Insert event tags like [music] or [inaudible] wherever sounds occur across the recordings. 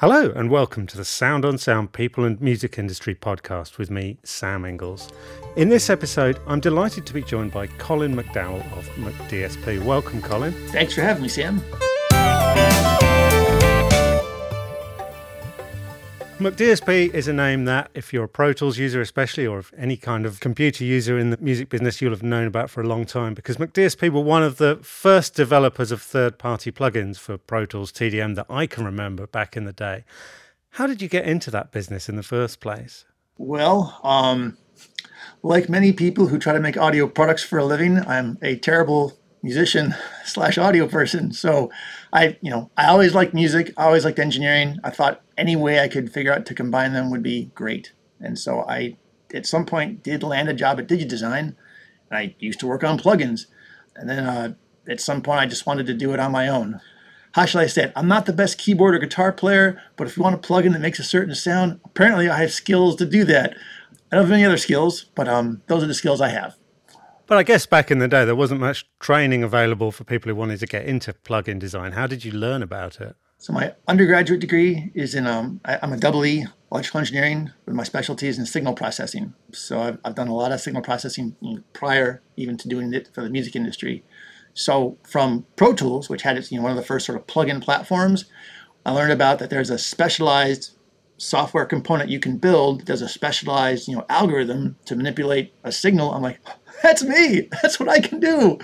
Hello, and welcome to the Sound on Sound People and Music Industry podcast with me, Sam Inglis. In this episode, I'm delighted to be joined by Colin McDowell of McDSP. Welcome, Colin. Thanks for having me, Sam. McDSP is a name that, if you're a Pro Tools user, especially, or if any kind of computer user in the music business, you'll have known about for a long time because McDSP were one of the first developers of third party plugins for Pro Tools TDM that I can remember back in the day. How did you get into that business in the first place? Well, um, like many people who try to make audio products for a living, I'm a terrible musician slash audio person. So I, you know, I always liked music. I always liked engineering. I thought any way I could figure out to combine them would be great. And so I, at some point, did land a job at DigiDesign. And I used to work on plugins. And then uh, at some point, I just wanted to do it on my own. How shall I say it? I'm not the best keyboard or guitar player, but if you want a plugin that makes a certain sound, apparently I have skills to do that. I don't have any other skills, but um, those are the skills I have. But I guess back in the day, there wasn't much training available for people who wanted to get into plugin design. How did you learn about it? So my undergraduate degree is in um, I, am a double E electrical engineering, with my specialty is in signal processing. So I've, I've done a lot of signal processing prior even to doing it for the music industry. So from Pro Tools, which had its you know one of the first sort of plug-in platforms, I learned about that there's a specialized software component you can build. There's a specialized you know algorithm to manipulate a signal. I'm like, that's me. That's what I can do.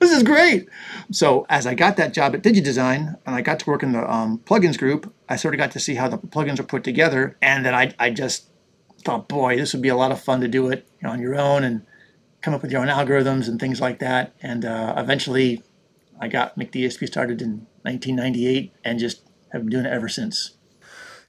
This is great. So as I got that job at DigiDesign and I got to work in the um, plugins group, I sort of got to see how the plugins are put together, and then I, I just thought, boy, this would be a lot of fun to do it you know, on your own and come up with your own algorithms and things like that. And uh, eventually, I got McDSP started in 1998 and just have been doing it ever since.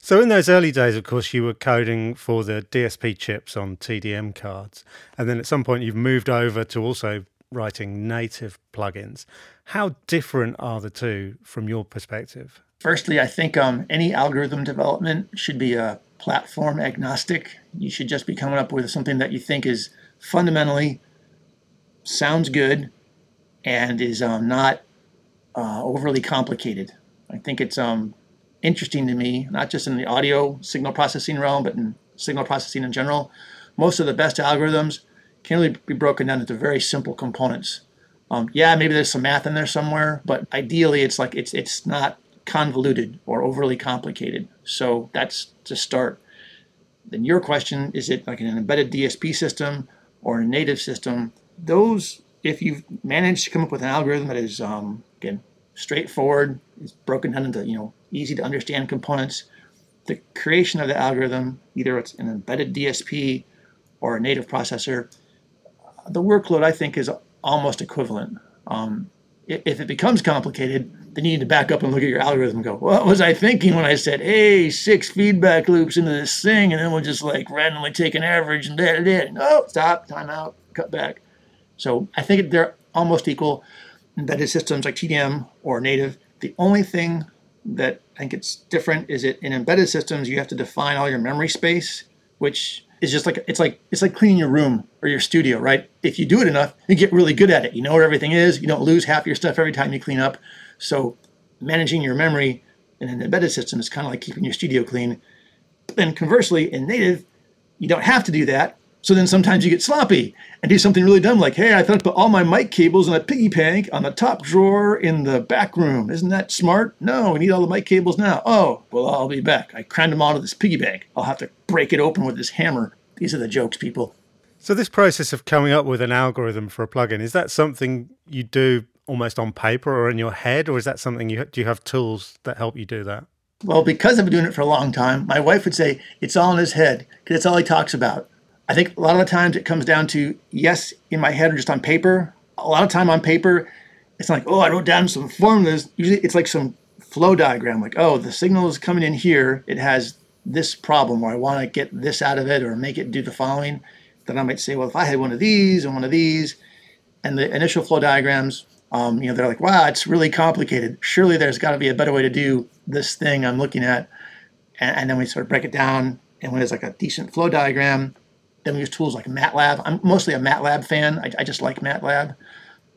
So, in those early days, of course, you were coding for the DSP chips on TDM cards. And then at some point, you've moved over to also writing native plugins. How different are the two from your perspective? Firstly, I think um, any algorithm development should be a platform agnostic. You should just be coming up with something that you think is fundamentally sounds good and is um, not uh, overly complicated. I think it's um, interesting to me, not just in the audio signal processing realm, but in signal processing in general. Most of the best algorithms can really be broken down into very simple components. Um, yeah, maybe there's some math in there somewhere, but ideally it's like it's it's not convoluted or overly complicated. So that's to start. Then your question is it like an embedded DSP system or a native system? Those, if you've managed to come up with an algorithm that is um, again straightforward, is broken down into you know easy to understand components. The creation of the algorithm, either it's an embedded DSP or a native processor, the workload I think is almost equivalent. Um, if it becomes complicated, then you need to back up and look at your algorithm and go, what was I thinking when I said, hey, six feedback loops into this thing, and then we'll just like randomly take an average and da da. No, stop, time out, cut back. So I think they're almost equal. Embedded systems like TDM or native. The only thing that I think it's different is it in embedded systems you have to define all your memory space, which is just like it's like it's like cleaning your room or your studio, right? If you do it enough, you get really good at it. You know where everything is. You don't lose half your stuff every time you clean up. So managing your memory in an embedded system is kind of like keeping your studio clean. Then conversely, in native, you don't have to do that. So then sometimes you get sloppy and do something really dumb like, hey, I thought to put all my mic cables in a piggy bank on the top drawer in the back room. Isn't that smart? No, we need all the mic cables now. Oh, well, I'll be back. I crammed them all to this piggy bank. I'll have to break it open with this hammer. These are the jokes, people. So this process of coming up with an algorithm for a plugin, is that something you do almost on paper or in your head, or is that something you do you have tools that help you do that? Well, because I've been doing it for a long time, my wife would say it's all in his head because that's all he talks about. I think a lot of the times it comes down to yes, in my head or just on paper. A lot of time on paper, it's like, oh, I wrote down some formulas. Usually it's like some flow diagram, like, oh, the signal is coming in here. It has this problem or I want to get this out of it or make it do the following. Then I might say, well, if I had one of these and one of these, and the initial flow diagrams, um, you know, they're like, wow, it's really complicated. Surely there's got to be a better way to do this thing I'm looking at. And, and then we sort of break it down. And when it's like a decent flow diagram, then we use tools like MATLAB. I'm mostly a MATLAB fan. I, I just like MATLAB.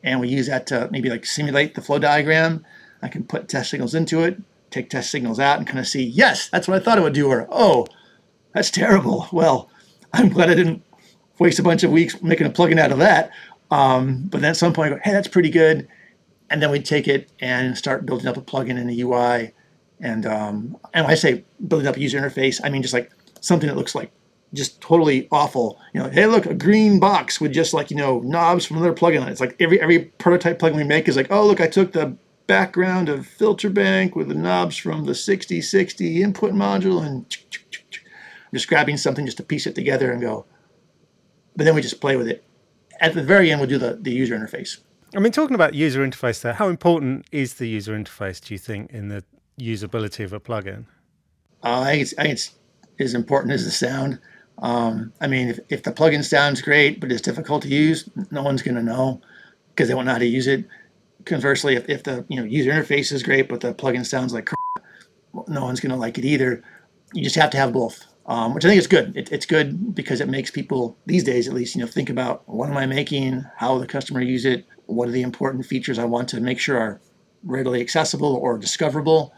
And we use that to maybe like simulate the flow diagram. I can put test signals into it, take test signals out and kind of see, yes, that's what I thought it would do, or oh, that's terrible. Well, [laughs] I'm glad I didn't waste a bunch of weeks making a plugin out of that. Um, but then at some point, I go, hey, that's pretty good. And then we take it and start building up a plugin in the UI. And um, and when I say building up a user interface, I mean just like something that looks like just totally awful. You know, hey, look, a green box with just like you know knobs from another plugin on it. It's like every every prototype plugin we make is like, oh, look, I took the background of filter bank with the knobs from the 6060 input module and I'm just grabbing something just to piece it together and go. But then we just play with it. At the very end, we'll do the, the user interface. I mean, talking about user interface there, how important is the user interface, do you think, in the usability of a plugin? Uh, I, think it's, I think it's as important as the sound. Um, I mean, if, if the plugin sounds great, but it's difficult to use, no one's going to know because they won't know how to use it. Conversely, if, if the you know user interface is great, but the plugin sounds like crap, no one's going to like it either. You just have to have both, um, which I think is good. It, it's good because it makes people these days, at least, you know, think about what am I making, how the customer use it, what are the important features I want to make sure are readily accessible or discoverable,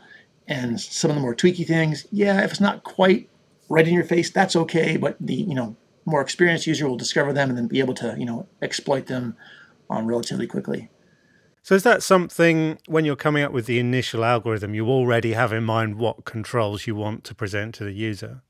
and some of the more tweaky things. Yeah, if it's not quite right in your face, that's okay. But the you know more experienced user will discover them and then be able to you know exploit them um, relatively quickly. So is that something when you're coming up with the initial algorithm, you already have in mind what controls you want to present to the user?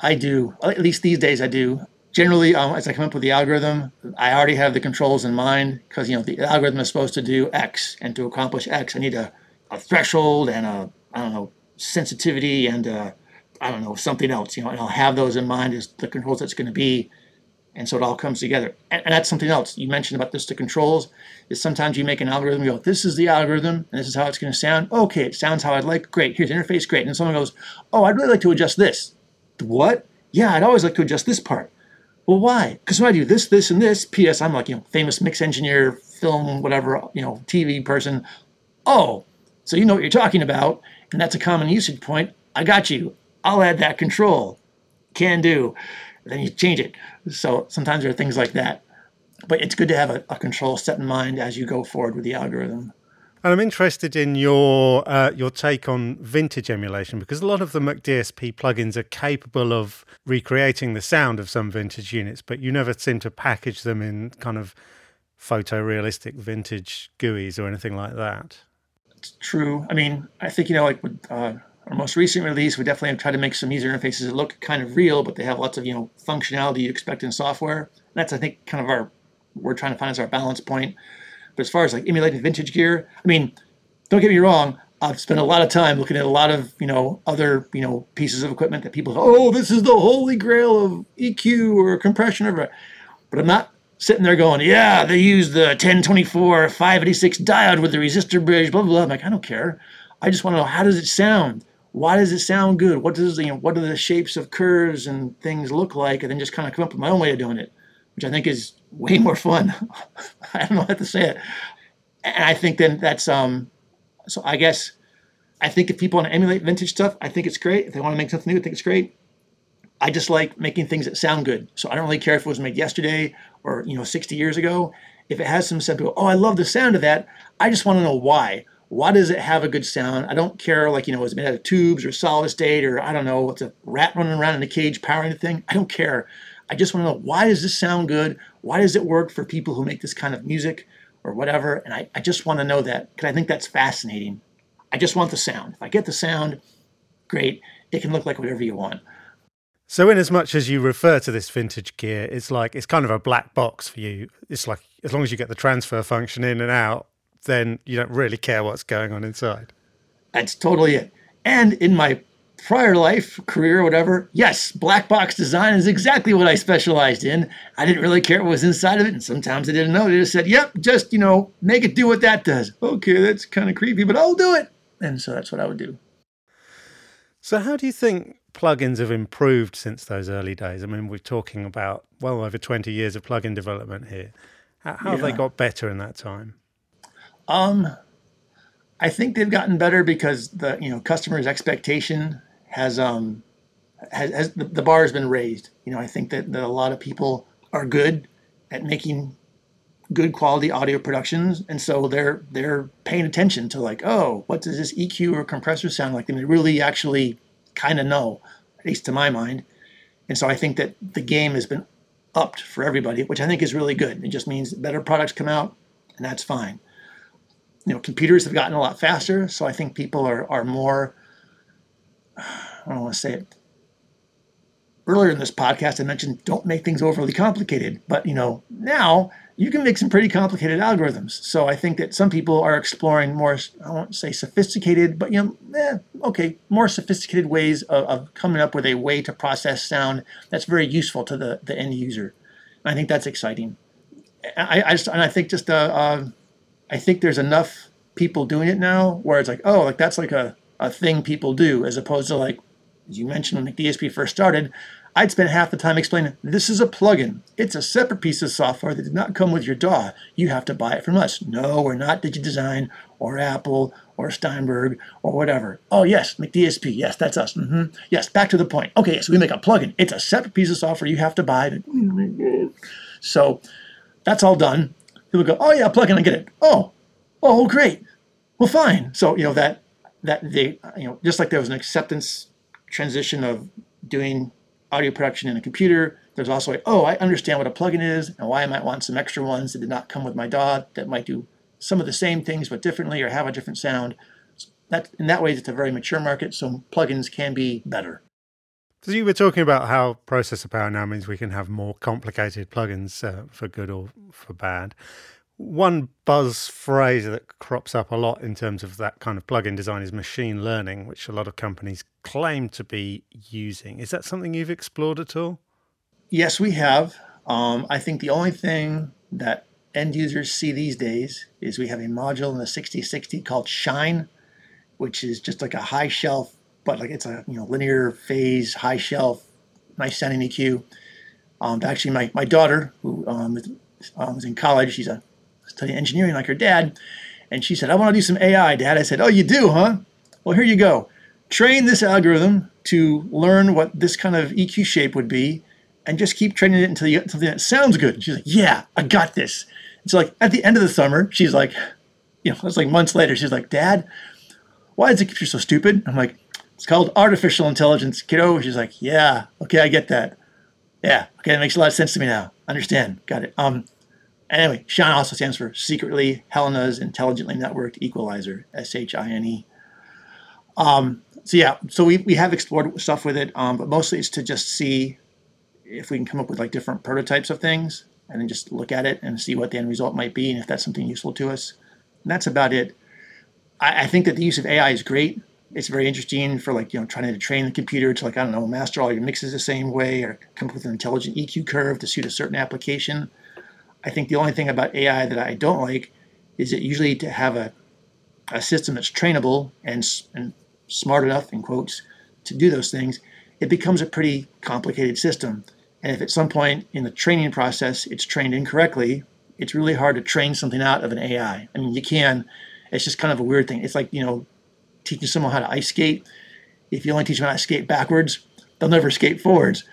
I do. At least these days, I do. Generally, um, as I come up with the algorithm, I already have the controls in mind because you know the algorithm is supposed to do X, and to accomplish X, I need a, a threshold and a I don't know sensitivity and a, I don't know something else. You know, and I'll have those in mind as the controls that's going to be and so it all comes together. And, and, that's something else you mentioned about this the controls is sometimes you make an algorithm, you go, this is the algorithm, and this is how it's going to sound. Okay, it sounds how I'd like. Great. Here's interface. Great. And someone goes, oh, I'd really like to adjust this. What? Yeah, I'd always like to adjust this part. Well, why? Because when I do this, this, and this, P.S. I'm like, you know, famous mix engineer, film, whatever, you know, TV person. Oh, so you know what you're talking about, and that's a common usage point. I got you. I'll add that control. Can do then you change it. So sometimes there are things like that. But it's good to have a, a control set in mind as you go forward with the algorithm. And I'm interested in your uh, your take on vintage emulation because a lot of the McDSP plugins are capable of recreating the sound of some vintage units, but you never seem to package them in kind of photorealistic vintage GUIs or anything like that. It's true. I mean, I think you know, like with uh, our most recent release, we definitely have tried to make some user interfaces that look kind of real, but they have lots of you know functionality you expect in software. And that's I think kind of our we're trying to find as our balance point. But as far as like emulating vintage gear, I mean, don't get me wrong. I've spent a lot of time looking at a lot of you know other you know pieces of equipment that people oh, this is the holy grail of EQ or compression or. But I'm not sitting there going, yeah, they use the 1024 586 diode with the resistor bridge, blah blah blah. I'm like, I don't care. I just want to know how does it sound why does it sound good? What does you know, what do the shapes of curves and things look like? And then just kind of come up with my own way of doing it, which I think is way more fun. [laughs] I don't know how to say it. And I think then that's um so I guess I think if people want to emulate vintage stuff, I think it's great. If they want to make something new, I think it's great. I just like making things that sound good. So I don't really care if it was made yesterday or you know 60 years ago. If it has some sound, people, oh, I love the sound of that. I just want to know why why does it have a good sound? I don't care, like, you know, is it made out of tubes or solid state or I don't know, it's a rat running around in a cage powering the thing. I don't care. I just want to know why does this sound good? Why does it work for people who make this kind of music or whatever? And I, I just want to know that because I think that's fascinating. I just want the sound. If I get the sound, great. It can look like whatever you want. So, in as much as you refer to this vintage gear, it's like it's kind of a black box for you. It's like as long as you get the transfer function in and out, then you don't really care what's going on inside. That's totally it. And in my prior life, career, whatever, yes, black box design is exactly what I specialized in. I didn't really care what was inside of it, and sometimes I didn't know. They just said, "Yep, just you know, make it do what that does." Okay, that's kind of creepy, but I'll do it. And so that's what I would do. So, how do you think plugins have improved since those early days? I mean, we're talking about well over 20 years of plugin development here. How, how yeah. have they got better in that time? Um, I think they've gotten better because the you know customers' expectation has um has, has the, the bar has been raised. You know, I think that, that a lot of people are good at making good quality audio productions, and so they're they're paying attention to like, oh, what does this EQ or compressor sound like? And they really actually kind of know, at least to my mind. And so I think that the game has been upped for everybody, which I think is really good. It just means better products come out, and that's fine. You know, computers have gotten a lot faster, so I think people are are more. I don't want to say it earlier in this podcast, I mentioned don't make things overly complicated. But you know, now you can make some pretty complicated algorithms. So I think that some people are exploring more, I won't say sophisticated, but you know, eh, okay, more sophisticated ways of, of, coming up with a way to process sound that's very useful to the, the end user. And I think that's exciting. I, I just, and I think just, uh, uh, I think there's enough people doing it now where it's like, oh, like that's like a, a thing people do, as opposed to like, as you mentioned when the DSP first started, I'd spend half the time explaining this is a plugin. It's a separate piece of software that did not come with your DAW. You have to buy it from us. No, we're not DigiDesign or Apple or Steinberg or whatever. Oh, yes, McDSP. Yes, that's us. Mm-hmm. Yes, back to the point. Okay, yes, we make a plugin. It's a separate piece of software you have to buy. [laughs] So that's all done. People go, oh, yeah, plugin, I get it. Oh, oh, great. Well, fine. So, you know, that, that they, you know, just like there was an acceptance transition of doing audio production in a computer. There's also a, oh, I understand what a plugin is and why I might want some extra ones that did not come with my DAW that might do some of the same things but differently or have a different sound. That, in that way, it's a very mature market, so plugins can be better. So you were talking about how processor power now means we can have more complicated plugins uh, for good or for bad. One buzz phrase that crops up a lot in terms of that kind of plugin design is machine learning, which a lot of companies claim to be using. Is that something you've explored at all? Yes, we have. Um, I think the only thing that end users see these days is we have a module in the 6060 called Shine, which is just like a high shelf, but like it's a you know linear phase, high shelf, nice sounding EQ. Um, actually, my, my daughter, who um, is, um, is in college, she's a studying engineering like her dad. And she said, I want to do some AI, Dad. I said, Oh, you do, huh? Well, here you go. Train this algorithm to learn what this kind of EQ shape would be and just keep training it until you get something that sounds good. And she's like, Yeah, I got this. And so, like, at the end of the summer, she's like, You know, it's like months later, she's like, Dad, why is the computer so stupid? I'm like, It's called artificial intelligence, kiddo. She's like, Yeah, okay, I get that. Yeah, okay, that makes a lot of sense to me now. Understand, got it. Um, Anyway, Shine also stands for Secretly Helena's Intelligently Networked Equalizer, S H I N E. Um, so yeah, so we, we have explored stuff with it, um, but mostly it's to just see if we can come up with like different prototypes of things and then just look at it and see what the end result might be and if that's something useful to us. And that's about it. I, I think that the use of AI is great. It's very interesting for like, you know, trying to train the computer to like, I don't know, master all your mixes the same way or come up with an intelligent EQ curve to suit a certain application. I think the only thing about AI that I don't like is it usually to have a, a system that's trainable and, and smart enough, in quotes, to do those things, it becomes a pretty complicated system. And if at some point in the training process it's trained incorrectly, it's really hard to train something out of an AI. I mean, you can, it's just kind of a weird thing. It's like, you know, teaching someone how to ice skate. If you only teach them how to skate backwards, they'll never skate forwards.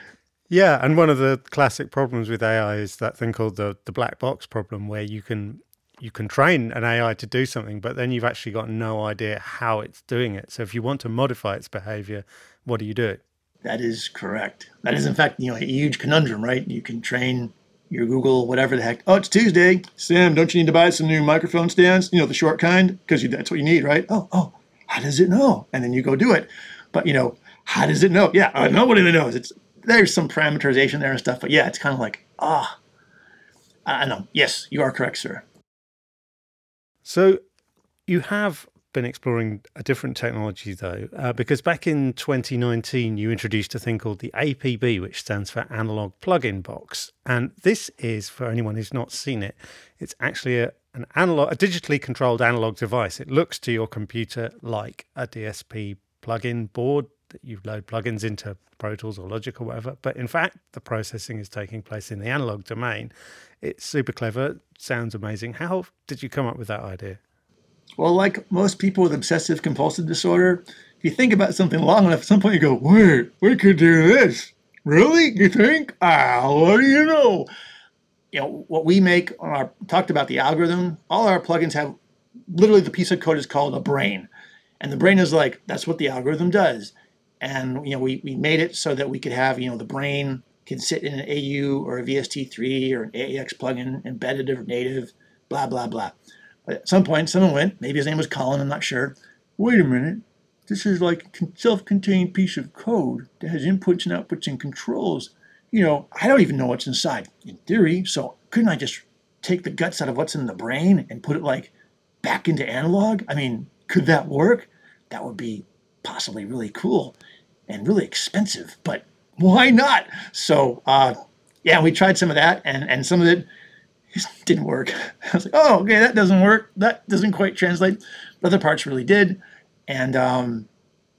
Yeah, and one of the classic problems with AI is that thing called the the black box problem, where you can you can train an AI to do something, but then you've actually got no idea how it's doing it. So if you want to modify its behavior, what do you do? That is correct. That is, in fact, you know, a huge conundrum, right? You can train your Google, whatever the heck. Oh, it's Tuesday. Sam, don't you need to buy some new microphone stands? You know, the short kind, because that's what you need, right? Oh, oh, how does it know? And then you go do it. But, you know, how does it know? Yeah, uh, nobody knows. It's there's some parameterization there and stuff, but yeah, it's kind of like, ah, I know. Yes, you are correct, sir. So you have been exploring a different technology though, uh, because back in 2019 you introduced a thing called the APB, which stands for Analog Plugin Box, and this is for anyone who's not seen it. It's actually a, an analog, a digitally controlled analog device. It looks to your computer like a DSP plugin board that you load plugins into Pro Tools or Logic or whatever. But in fact, the processing is taking place in the analog domain. It's super clever, sounds amazing. How did you come up with that idea? Well, like most people with obsessive compulsive disorder, if you think about something long enough, at some point you go, wait, we could do this. Really? You think? Ah, what do you know? You know what we make on our talked about the algorithm. All our plugins have literally the piece of code is called a brain, and the brain is like that's what the algorithm does. And you know we we made it so that we could have you know the brain can sit in an AU or a VST3 or an AAX plugin embedded or native, blah blah blah. But at some point, someone went, maybe his name was Colin, I'm not sure. Wait a minute, this is like a self-contained piece of code that has inputs and outputs and controls. You know, I don't even know what's inside in theory. So couldn't I just take the guts out of what's in the brain and put it like back into analog? I mean, could that work? That would be possibly really cool and really expensive, but why not? So uh, yeah, we tried some of that, and and some of it [laughs] didn't work. I was like, oh, okay, that doesn't work. That doesn't quite translate. But other parts really did. And um,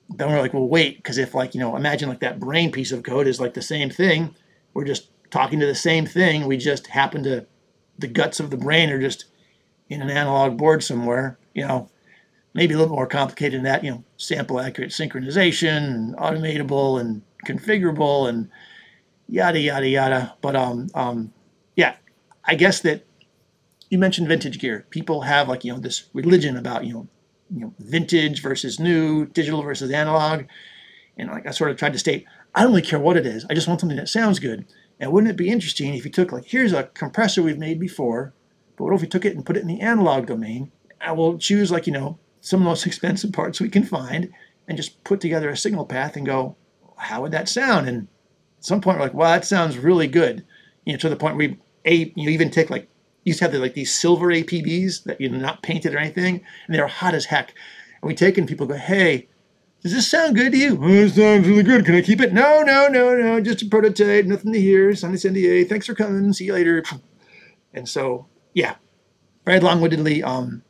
then we're like, well, wait, because if like, you know, imagine like that brain piece of code is like the same thing. We're just talking to the same thing. We just happen to, the guts of the brain are just in an analog board somewhere, you know, maybe a little more complicated than that, you know, sample accurate synchronization and automatable and configurable and yada, yada, yada. But um, um, yeah, I guess that you mentioned vintage gear. People have like, you know, this religion about, you know, you know, vintage versus new, digital versus analog. And like I sort of tried to state, I don't really care what it is. I just want something that sounds good. And wouldn't it be interesting if you took like, here's a compressor we've made before, but what if we took it and put it in the analog domain? I will choose like, you know, some of the most [laughs] expensive parts we can find and just put together a signal path and go, how would that sound? And at some point we're like, wow, that sounds really good. You know, to the point where we a you even take like used to have the, like these silver APBs that you know not painted or anything, and they're hot as heck. And we take and people go, hey, does this sound good to you? Oh, it sounds really good. Can I keep it? No, no, no, no. Just a prototype. Nothing to hear. Sign this NDA. Thanks for coming. See you later. And so, yeah, very long-windedly, um,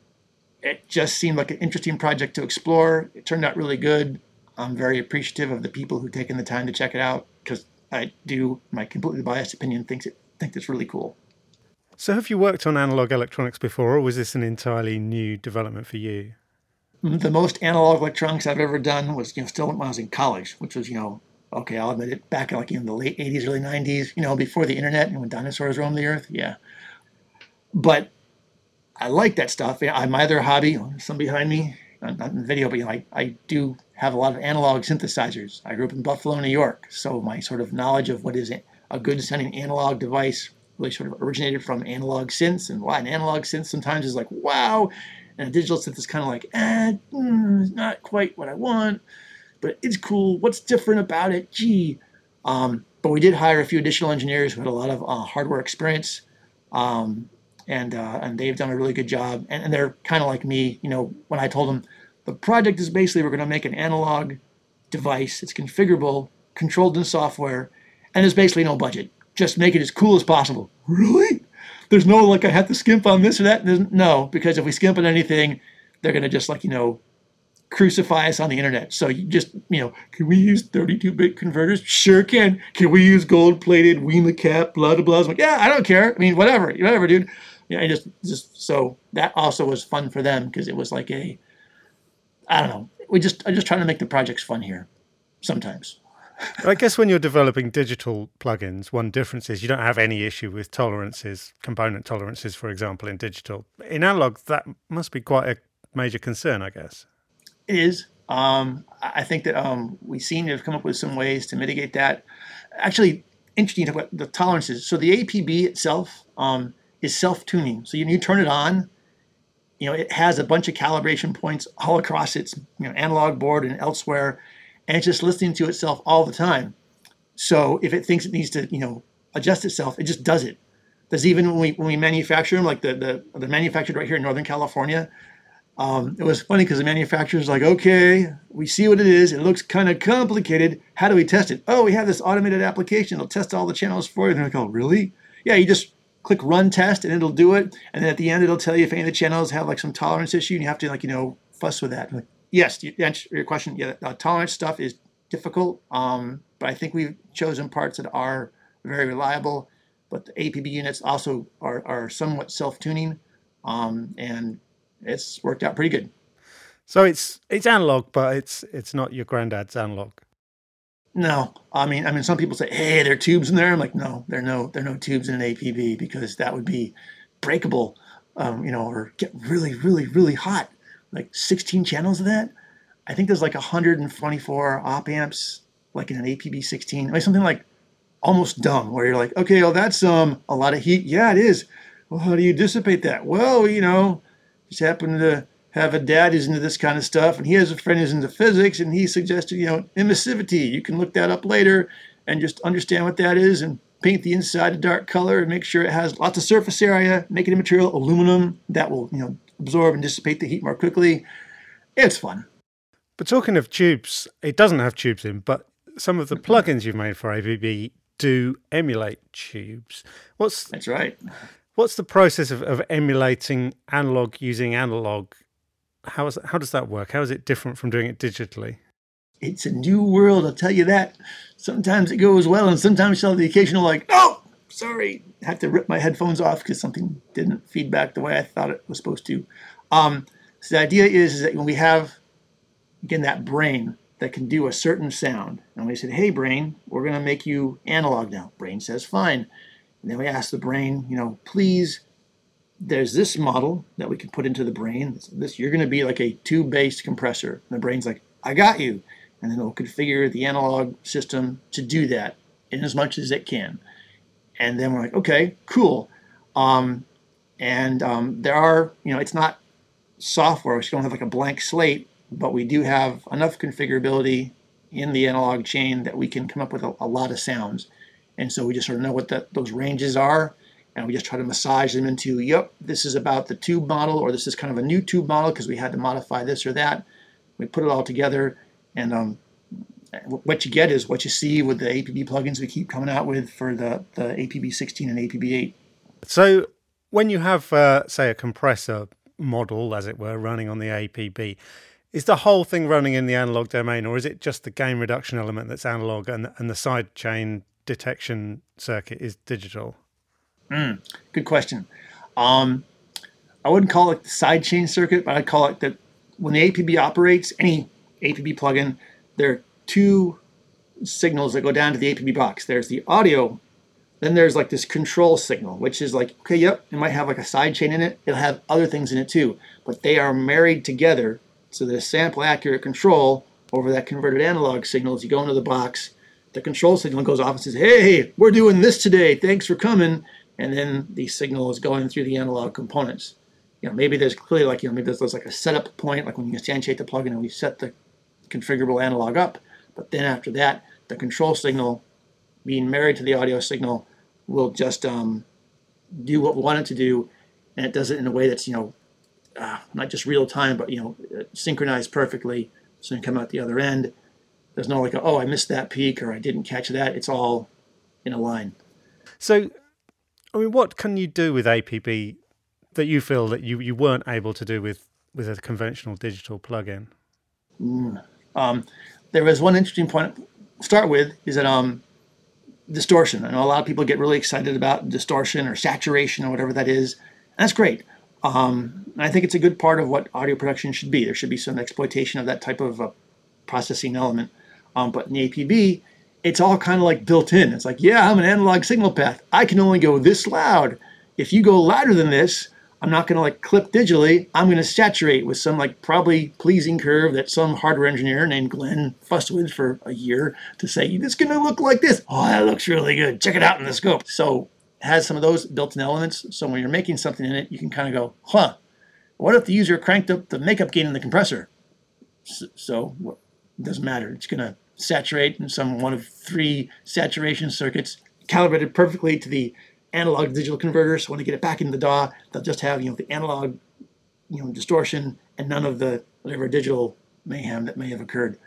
it just seemed like an interesting project to explore. It turned out really good. I'm very appreciative of the people who've taken the time to check it out because I do, my completely biased opinion, thinks it think it's really cool. So, have you worked on analog electronics before, or was this an entirely new development for you? Mm-hmm. The most analog electronics I've ever done was, you know, still when I was in college, which was, you know, okay, I'll admit it, back in like in the late 80s, early 90s, you know, before the internet and when dinosaurs roamed the earth. Yeah. But I like that stuff. I, my other hobby, some behind me, not in video, but you know, I, I do have a lot of analog synthesizers. I grew up in Buffalo, New York. So my sort of knowledge of what is a good sounding analog device really sort of originated from analog synths and why an analog synth sometimes is like wow and a digital synth is kind of like eh, mm, not quite what i want but it's cool. What's different about it? Gee um, but we did hire a few additional engineers who had a lot of uh, hardware experience um, and uh, and they've done a really good job and, and they're kind of like me you know when i told them the project is basically we're going to make an analog device. It's configurable controlled in software and there's basically no budget. Just make it as cool as possible. Really? There's no like I have to skimp on this or that. There's, no, because if we skimp on anything, they're gonna just like you know crucify us on the internet. So you just you know, can we use 32-bit converters? Sure can. Can we use gold-plated WIMA cap? Blah blah blah. I'm like, yeah, I don't care. I mean, whatever, whatever, dude. Yeah, I just just so that also was fun for them because it was like a, I don't know. We just I'm just trying to make the projects fun here, sometimes. I guess when you're developing digital plugins, one difference is you don't have any issue with tolerances, component tolerances, for example, in digital. In analog, that must be quite a major concern, I guess. It is. Um, I think that um, we seem to have come up with some ways to mitigate that. Actually, interesting talk about the tolerances. So the APB itself um, is self-tuning. So you, you turn it on, you know, it has a bunch of calibration points all across its you know, analog board and elsewhere and it's just listening to itself all the time. So if it thinks it needs to, you know, adjust itself, it just does it. There's even when we when we manufacture them, like the the the manufactured right here in Northern California. Um, it was funny because the manufacturer's like, okay, we see what it is. It looks kind of complicated. How do we test it? Oh, we have this automated application. It'll test all the channels for you. And I go, really? Yeah, you just click run test and it'll do it. And then at the end, it'll tell you if any of the channels have like some tolerance issue and you have to like, you know, fuss with that. Like, yes, to answer your question, yeah, uh, tolerance stuff is difficult, um, but I think we've chosen parts that are very reliable. But the APB units also are, are somewhat self-tuning, um, and it's worked out pretty good. So it's it's analog, but it's it's not your granddad's analog. No, I mean, I mean, some people say, "Hey, there are tubes in there." I'm like, no, there are no, there are no tubes in an APB because that would be breakable, um, you know, or get really, really, really hot. Like 16 channels of that. I think there's like 124 op amps, like in an APB 16, like something like almost dumb, where you're like, okay, well, that's um a lot of heat. Yeah, it is. Well, how do you dissipate that? Well, you know, just happen to have a dad who's into this kind of stuff, and he has a friend who's into physics, and he suggested, you know, emissivity. You can look that up later and just understand what that is and paint the inside a dark color and make sure it has lots of surface area, make it a material, aluminum, that will, you know, absorb and dissipate the heat more quickly. It's fun. But talking of tubes, it doesn't have tubes in, but some of the mm-hmm. plugins you've made for APB do emulate tubes. What's That's right. What's the process of, of emulating analog using analog? How, is, how does that work? How is it different from doing it digitally? It's a new world, I'll tell you that. Sometimes it goes well, and sometimes you'll have the occasional, like, oh, sorry, Have to rip my headphones off because something didn't feedback the way I thought it was supposed to. Um, so the idea is, is that when we have, again, that brain that can do a certain sound, and we said, hey, brain, we're going to make you analog now. Brain says, fine. And then we ask the brain, you know, please, there's this model that we can put into the brain. This you're going to be like a tube-based compressor. And the brain's like, I got you. And then it'll configure the analog system to do that in as much as it can. And then we're like, okay, cool. Um, and um, there are, you know, it's not software. We don't have like a blank slate, but we do have enough configurability in the analog chain that we can come up with a, a lot of sounds. And so we just sort of know what the, those ranges are, and we just try to massage them into, yep, this is about the tube model, or this is kind of a new tube model because we had to modify this or that. We put it all together, and um, what you get is what you see with the APB plugins we keep coming out with for the, the APB 16 and APB 8. So when you have, uh, say, a compressor model, as it were, running on the APB, is the whole thing running in the analog domain, or is it just the gain reduction element that's analog and, and the side chain detection circuit is digital? Mm, good question. Um, I wouldn't call it the sidechain circuit, but I'd call it that when the APB operates, any APB plugin, there are two signals that go down to the APB box. There's the audio, then there's like this control signal, which is like, okay, yep, it might have like a sidechain in it. It'll have other things in it too, but they are married together so a sample accurate control over that converted analog signal as you go into the box the control signal goes off and says, hey, we're doing this today. Thanks for coming. And then the signal is going through the analog components. You know, maybe there's clearly like, you know, maybe there's, there's like a setup point, like when you instantiate the plugin and we set the configurable analog up. But then after that, the control signal being married to the audio signal will just um, do what we want it to do. And it does it in a way that's, you know, uh, not just real time, but, you know, synchronized perfectly. So you come out the other end there's no like, oh, I missed that peak or I didn't catch that. It's all in a line. So, I mean, what can you do with APB that you feel that you, you weren't able to do with, with a conventional digital plugin? Mm. Um, there was one interesting point. To start with is that um, distortion. I know a lot of people get really excited about distortion or saturation or whatever that is. And that's great. Um, I think it's a good part of what audio production should be. There should be some exploitation of that type of uh, processing element. Um, but in the APB, it's all kind of like built in. It's like, yeah, I'm an analog signal path. I can only go this loud. If you go louder than this, I'm not going to like clip digitally. I'm going to saturate with some like probably pleasing curve that some hardware engineer named Glenn fussed with for a year to say, it's going to look like this. Oh, that looks really good. Check it out in the scope. So has some of those built-in elements. So when you're making something in it, you can kind of go, huh, what if the user cranked up the makeup gain in the compressor? So it doesn't matter. It's going to saturate in some one of three saturation circuits, calibrated perfectly to the analog digital converter. So when they get it back into the DAW, they'll just have you know the analog, you know, distortion and none of the whatever digital mayhem that may have occurred.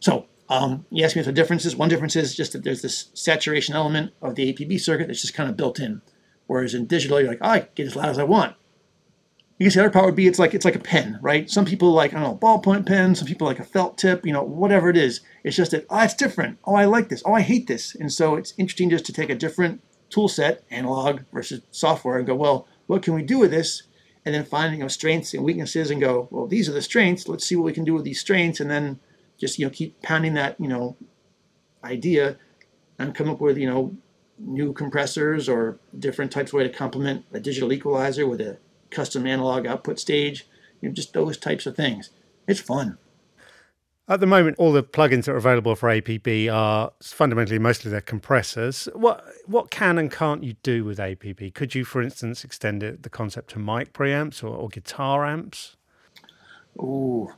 So um, you ask me if the differences. One difference is just that there's this saturation element of the APB circuit that's just kind of built in. Whereas in digital, you're like, oh, I get as loud as I want. I guess the other part would be it's like it's like a pen, right? Some people like I don't know ballpoint pen. Some people like a felt tip. You know, whatever it is. It's just that oh, it's different. Oh, I like this. Oh, I hate this. And so it's interesting just to take a different tool set, analog versus software, and go, well, what can we do with this? And then find you know strengths and weaknesses, and go, well, these are the strengths. Let's see what we can do with these strengths, and then just you know keep pounding that you know idea and come up with, you know, new compressors or different types of way to complement a digital equalizer with a custom analog output stage, you know, just those types of things. It's fun. At the moment, all the plugins that are available for APB are fundamentally mostly their compressors. What what can and can't you do with APB? Could you, for instance, extend it, the concept to mic preamps or, or guitar amps? Ooh,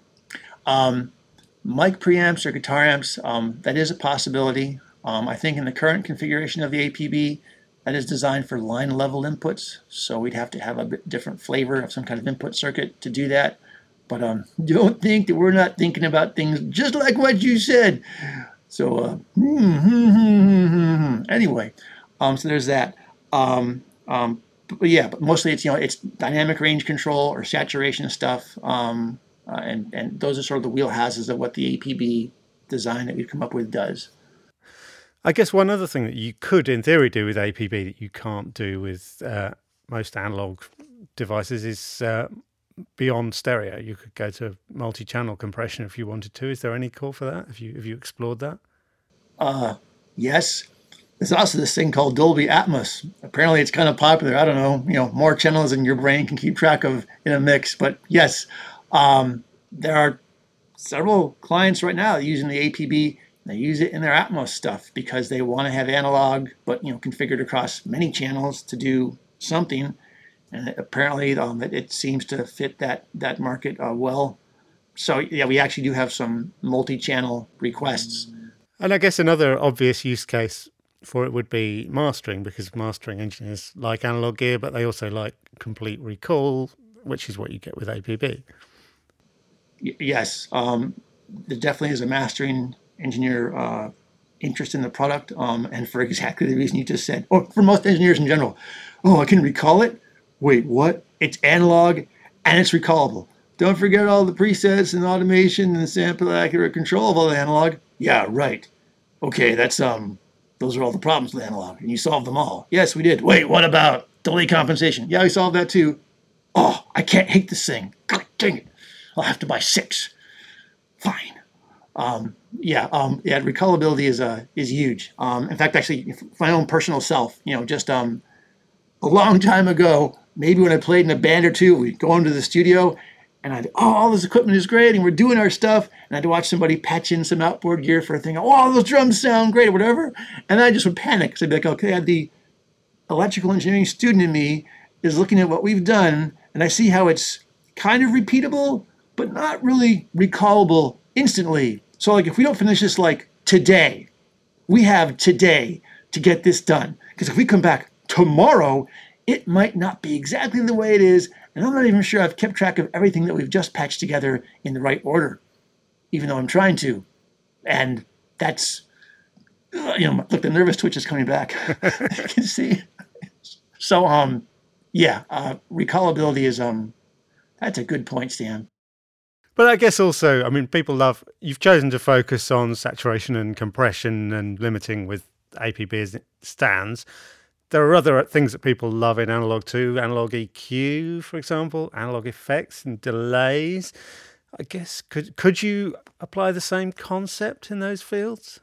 um, mic preamps or guitar amps. Um, that is a possibility. Um, I think in the current configuration of the APB, that is designed for line level inputs. So we'd have to have a different flavor of some kind of input circuit to do that. But um, don't think that we're not thinking about things just like what you said. So uh, hmm, hmm, hmm, anyway, um, so there's that. Um, um, but yeah, but mostly it's you know it's dynamic range control or saturation stuff, um, uh, and and those are sort of the wheelhouses of what the APB design that we've come up with does. I guess one other thing that you could, in theory, do with APB that you can't do with uh, most analog devices is uh, beyond stereo. You could go to multi-channel compression if you wanted to. Is there any call for that? Have you have you explored that? Uh, yes. There's also this thing called Dolby Atmos. Apparently, it's kind of popular. I don't know, you know, more channels than your brain can keep track of in a mix. But yes, um, there are several clients right now using the APB. They use it in their Atmos stuff because they want to have analog, but you know, configured across many channels to do something and apparently um, it, it, seems to fit that that market uh, well. So yeah, we actually do have some multi-channel requests. And I guess another obvious use case for it would be mastering, because mastering engineers like analog gear, but they also like complete recall, which is what you get with APB. Y- yes, um, there definitely is a mastering engineer uh, interest in the product, um, and for exactly the reason you just said, or for most engineers in general. Oh, I can recall it Wait, what? It's analog and it's recallable. Don't forget all the presets and automation and the sample accurate control of all the analog. Yeah, right. Okay, that's um those are all the problems with analog, and you solved them all. Yes, we did. Wait, what about delay compensation? Yeah, we solved that too. Oh, I can't hate this thing. God dang it. I'll have to buy six. Fine. Um, yeah, um, yeah, recallability is uh, is huge. Um, in fact, actually, my own personal self, you know, just um, a long time ago, maybe when I played in a band or two, we'd go into the studio and I'd, oh, all this equipment is great and we're doing our stuff. And I'd watch somebody patch in some outboard gear for a thing. Oh, those drums sound great or whatever. And I just would panic because I'd be like, okay, the electrical engineering student in me is looking at what we've done and I see how it's kind of repeatable, but not really recallable instantly. So, like, if we don't finish this like today, we have today to get this done. Because if we come back tomorrow it might not be exactly the way it is, and I'm not even sure I've kept track of everything that we've just patched together in the right order, even though I'm trying to. And that's, uh, you know, look, the nervous twitch is coming back. [laughs] you can see. So, um, yeah, uh, recallability is, um, that's a good point, Stan. But I guess also, I mean, people love, you've chosen to focus on saturation and compression and limiting with APB as it stands there are other things that people love in analog too analog eq for example analog effects and delays. I guess could could you apply the same concept in those fields?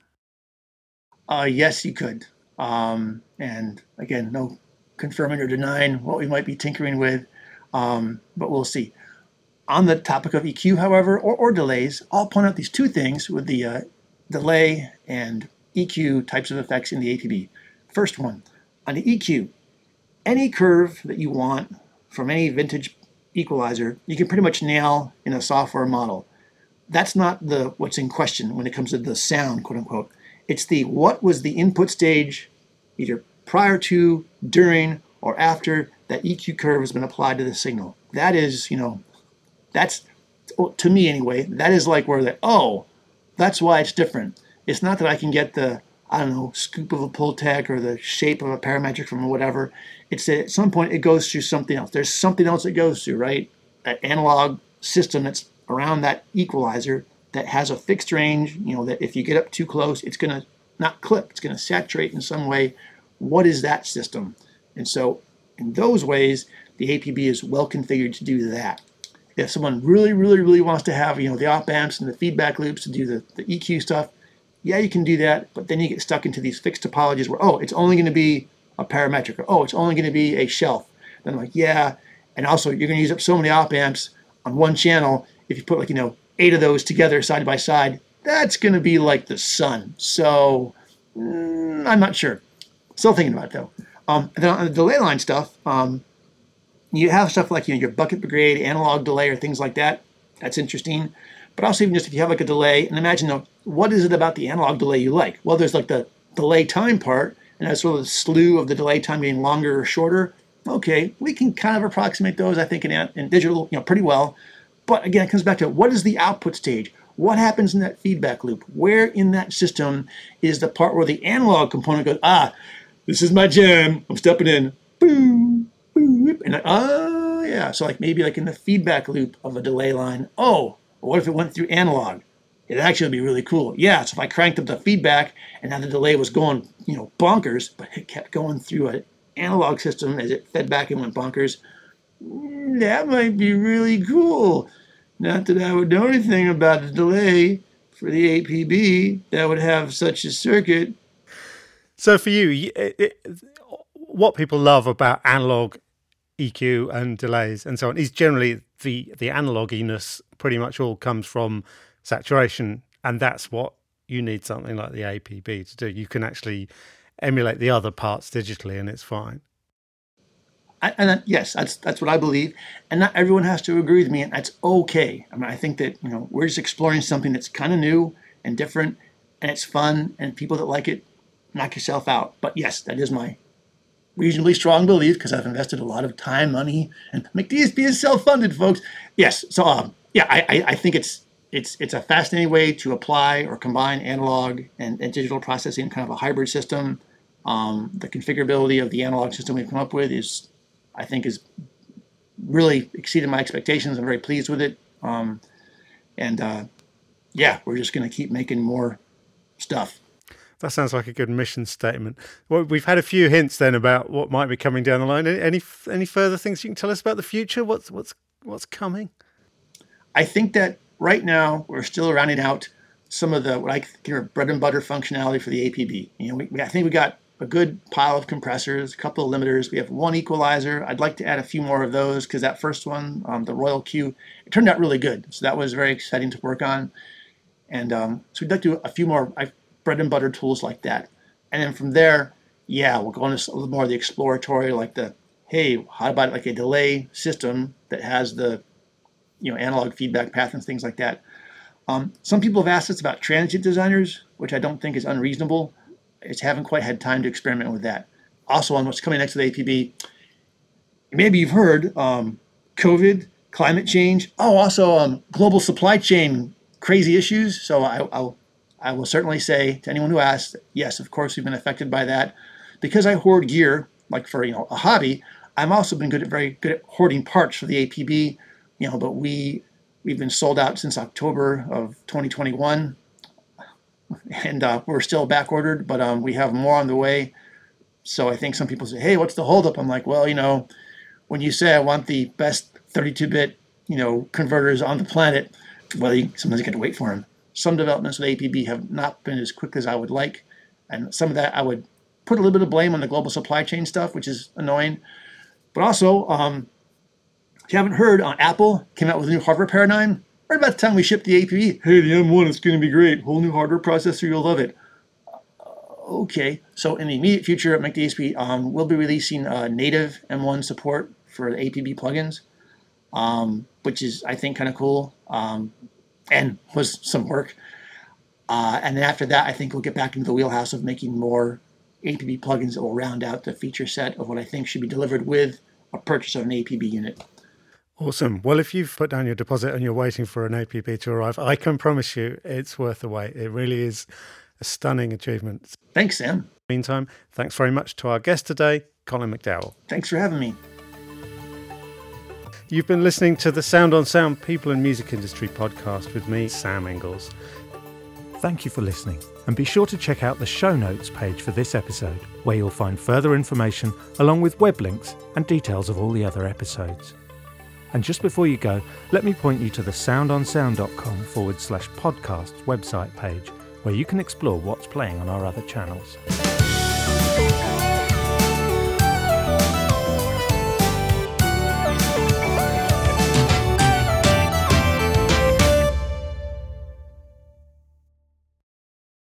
Uh, yes you could. Um, and again no confirming or denying what we might be tinkering with. Um, but we'll see. On the topic of eq however or, or delays i'll point out these two things with the uh, delay and eq types of effects in the apb first one the EQ, any curve that you want from any vintage equalizer, you can pretty much nail in a software model. That's not the what's in question when it comes to the sound, quote unquote. It's the what was the input stage, either prior to, during, or after that EQ curve has been applied to the signal. That is, you know, that's to me anyway. That is like where the oh, that's why it's different. It's not that I can get the I don't know, scoop of a Pultec or the shape of a parametric from whatever. It's at some point it goes through something else. There's something else it goes through, right? That analog system that's around that equalizer that has a fixed range, you know, that if you get up too close, it's going to not clip, it's going to saturate in some way. What is that system? And so, in those ways, the APB is well configured to do that. If someone really, really, really wants to have, you know, the op amps and the feedback loops to do the, the EQ stuff, yeah, you can do that, but then you get stuck into these fixed topologies where, oh, it's only going to be a parametric, or oh, it's only going to be a shelf. Then I'm like, yeah. And also, you're going to use up so many op amps on one channel. If you put like, you know, eight of those together side by side, that's going to be like the sun. So mm, I'm not sure. Still thinking about it though. Um, then on the delay line stuff, um, you have stuff like you know your bucket brigade, analog delay, or things like that. That's interesting. But also even just if you have like a delay, and imagine though, what is it about the analog delay you like? Well, there's like the delay time part, and that's sort of the slew of the delay time getting longer or shorter. Okay, we can kind of approximate those, I think, in, in digital, you know, pretty well. But again, it comes back to what is the output stage? What happens in that feedback loop? Where in that system is the part where the analog component goes, ah, this is my jam. I'm stepping in. Boom, boom, and oh yeah. So like maybe like in the feedback loop of a delay line. Oh, what if it went through analog? It'd actually be really cool. Yeah. So if I cranked up the feedback and now the delay was going, you know, bonkers, but it kept going through an analog system as it fed back and went bonkers. Mm, that might be really cool. Not that I would know anything about the delay for the APB that would have such a circuit. So for you, it, it, what people love about analog EQ and delays and so on is generally the the analoginess pretty much all comes from saturation, and that's what you need something like the APB to do. You can actually emulate the other parts digitally, and it's fine. I, and yes, that's that's what I believe, and not everyone has to agree with me, and that's okay. I mean, I think that you know we're just exploring something that's kind of new and different, and it's fun, and people that like it, knock yourself out. But yes, that is my reasonably strong belief because I've invested a lot of time, money, and McDSP is self-funded, folks. Yes, so um, yeah, I, I, I think it's it's it's a fascinating way to apply or combine analog and, and digital processing, kind of a hybrid system. Um, the configurability of the analog system we've come up with is I think is really exceeded my expectations. I'm very pleased with it. Um, and uh, yeah, we're just going to keep making more stuff. That sounds like a good mission statement. Well, we've had a few hints then about what might be coming down the line. Any any further things you can tell us about the future? What's what's what's coming? I think that right now we're still rounding out some of the what I consider bread and butter functionality for the APB. You know, we, I think we got a good pile of compressors, a couple of limiters. We have one equalizer. I'd like to add a few more of those because that first one, um, the Royal Q, it turned out really good. So that was very exciting to work on. And um, so we'd like to do a few more bread and butter tools like that. And then from there, yeah, we'll go into a little more of the exploratory, like the, hey, how about like a delay system that has the, you know, analog feedback path and things like that. Um, some people have asked us about transient designers, which I don't think is unreasonable just haven't quite had time to experiment with that. Also, on what's coming next to the APB, maybe you've heard um, COVID, climate change. Oh, also um, global supply chain crazy issues. So I, I'll, I will certainly say to anyone who asks, yes, of course we've been affected by that. Because I hoard gear, like for you know a hobby, I've also been good at very good at hoarding parts for the APB. You know, but we we've been sold out since October of 2021 and uh, we're still back ordered, but um, we have more on the way. So I think some people say, "Hey, what's the holdup?" I'm like, "Well, you know, when you say I want the best 32-bit, you know, converters on the planet, well, you, sometimes you got to wait for them. Some developments with APB have not been as quick as I would like, and some of that I would put a little bit of blame on the global supply chain stuff, which is annoying. But also, um, if you haven't heard, uh, Apple came out with a new hardware paradigm Right about the time we shipped the APB, hey, the M1 is going to be great. Whole new hardware processor, you'll love it. Uh, okay, so in the immediate future at McDSP, um, we'll be releasing uh, native M1 support for the APB plugins, um, which is, I think, kind of cool um, and was some work. Uh, and then after that, I think we'll get back into the wheelhouse of making more APB plugins that will round out the feature set of what I think should be delivered with a purchase of an APB unit. Awesome. Well, if you've put down your deposit and you're waiting for an APB to arrive, I can promise you it's worth the wait. It really is a stunning achievement. Thanks, Sam. Meantime, thanks very much to our guest today, Colin McDowell. Thanks for having me. You've been listening to the Sound on Sound People and Music Industry podcast with me, Sam Inglis. Thank you for listening, and be sure to check out the show notes page for this episode, where you'll find further information along with web links and details of all the other episodes. And just before you go, let me point you to the soundonsound.com forward slash podcast website page, where you can explore what's playing on our other channels.